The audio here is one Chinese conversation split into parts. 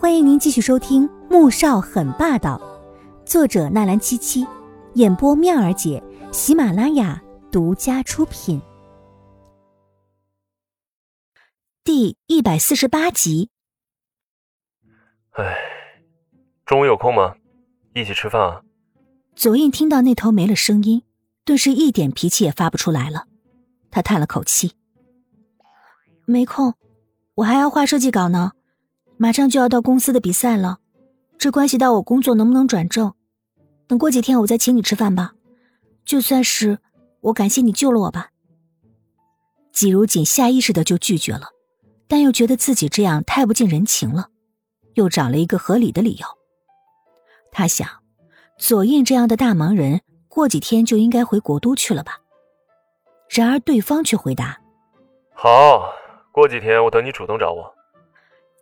欢迎您继续收听《穆少很霸道》，作者纳兰七七，演播妙儿姐，喜马拉雅独家出品，第一百四十八集。哎，中午有空吗？一起吃饭啊！左印听到那头没了声音，顿时一点脾气也发不出来了。他叹了口气：“没空，我还要画设计稿呢。”马上就要到公司的比赛了，这关系到我工作能不能转正。等过几天我再请你吃饭吧，就算是我感谢你救了我吧。季如锦下意识的就拒绝了，但又觉得自己这样太不近人情了，又找了一个合理的理由。他想，左印这样的大忙人，过几天就应该回国都去了吧。然而对方却回答：“好，过几天我等你主动找我。”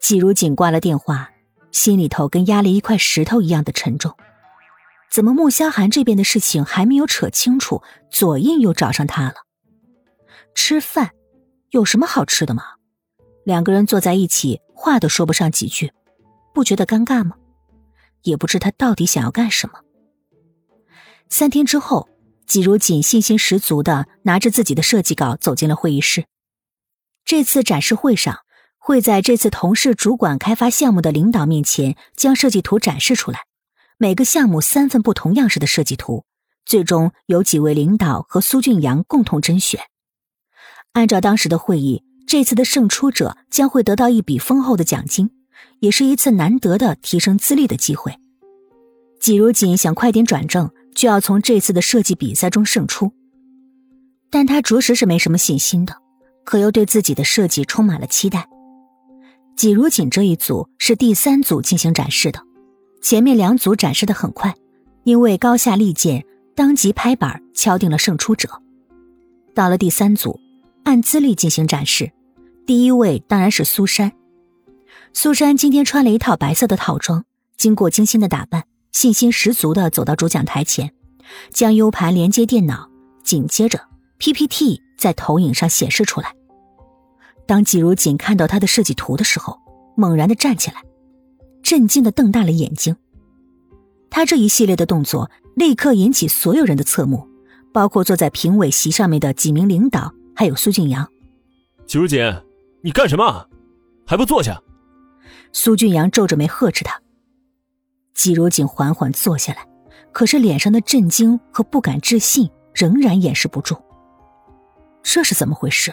季如锦挂了电话，心里头跟压了一块石头一样的沉重。怎么穆萧寒这边的事情还没有扯清楚，左印又找上他了？吃饭有什么好吃的吗？两个人坐在一起，话都说不上几句，不觉得尴尬吗？也不知他到底想要干什么。三天之后，季如锦信心十足的拿着自己的设计稿走进了会议室。这次展示会上。会在这次同事主管开发项目的领导面前将设计图展示出来，每个项目三份不同样式的设计图，最终由几位领导和苏俊阳共同甄选。按照当时的会议，这次的胜出者将会得到一笔丰厚的奖金，也是一次难得的提升资历的机会。季如锦想快点转正，就要从这次的设计比赛中胜出，但他着实是没什么信心的，可又对自己的设计充满了期待。季如锦这一组是第三组进行展示的，前面两组展示的很快，因为高下立见，当即拍板敲定了胜出者。到了第三组，按资历进行展示，第一位当然是苏珊。苏珊今天穿了一套白色的套装，经过精心的打扮，信心十足的走到主讲台前，将 U 盘连接电脑，紧接着 PPT 在投影上显示出来。当季如锦看到他的设计图的时候，猛然的站起来，震惊的瞪大了眼睛。他这一系列的动作立刻引起所有人的侧目，包括坐在评委席上面的几名领导，还有苏俊阳。季如锦，你干什么？还不坐下！苏俊阳皱着眉呵斥他。季如锦缓缓坐下来，可是脸上的震惊和不敢置信仍然掩饰不住。这是怎么回事？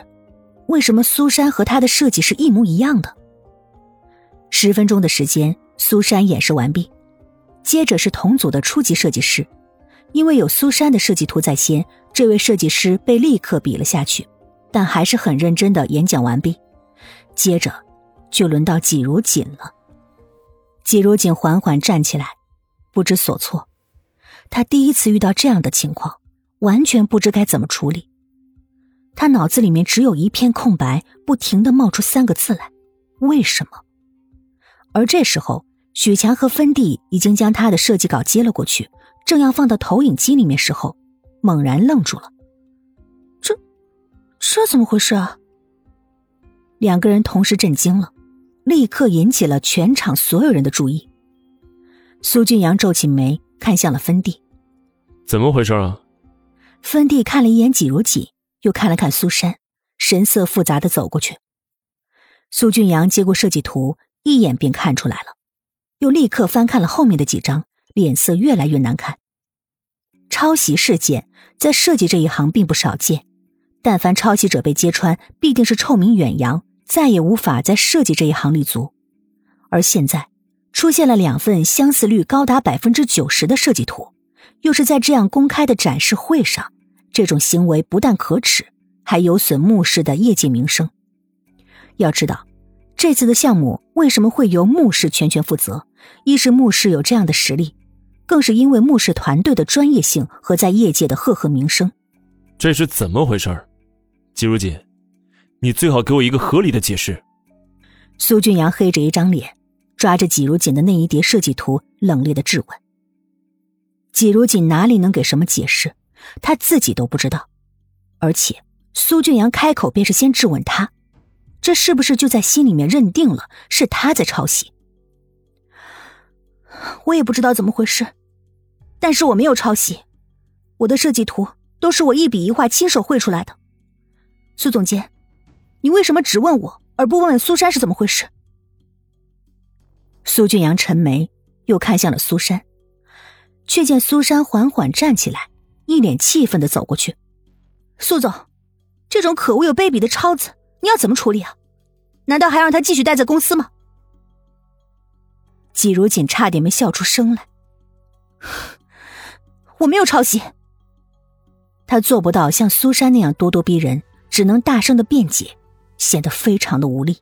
为什么苏珊和她的设计是一模一样的？十分钟的时间，苏珊演示完毕，接着是同组的初级设计师，因为有苏珊的设计图在先，这位设计师被立刻比了下去，但还是很认真的演讲完毕。接着就轮到季如锦了。季如锦缓缓站起来，不知所措，他第一次遇到这样的情况，完全不知该怎么处理。他脑子里面只有一片空白，不停的冒出三个字来：“为什么？”而这时候，许强和芬蒂已经将他的设计稿接了过去，正要放到投影机里面时候，猛然愣住了。这，这怎么回事啊？两个人同时震惊了，立刻引起了全场所有人的注意。苏俊阳皱起眉，看向了芬蒂：“怎么回事啊？”芬蒂看了一眼季如锦。又看了看苏珊，神色复杂的走过去。苏俊阳接过设计图，一眼便看出来了，又立刻翻看了后面的几张，脸色越来越难看。抄袭事件在设计这一行并不少见，但凡抄袭者被揭穿，必定是臭名远扬，再也无法在设计这一行立足。而现在出现了两份相似率高达百分之九十的设计图，又是在这样公开的展示会上。这种行为不但可耻，还有损穆氏的业界名声。要知道，这次的项目为什么会由穆氏全权负责？一是穆氏有这样的实力，更是因为穆氏团队的专业性和在业界的赫赫名声。这是怎么回事？季如锦，你最好给我一个合理的解释。苏俊阳黑着一张脸，抓着季如锦的那一叠设计图，冷冽的质问。季如锦哪里能给什么解释？他自己都不知道，而且苏俊阳开口便是先质问他，这是不是就在心里面认定了是他在抄袭？我也不知道怎么回事，但是我没有抄袭，我的设计图都是我一笔一画亲手绘出来的。苏总监，你为什么只问我，而不问问苏珊是怎么回事？苏俊阳沉眉，又看向了苏珊，却见苏珊缓缓站起来，一脸气愤的走过去。苏总，这种可恶又卑鄙的超子，你要怎么处理啊？难道还让他继续待在公司吗？季如锦差点没笑出声来。我没有抄袭。他做不到像苏珊那样咄咄逼人，只能大声的辩解，显得非常的无力。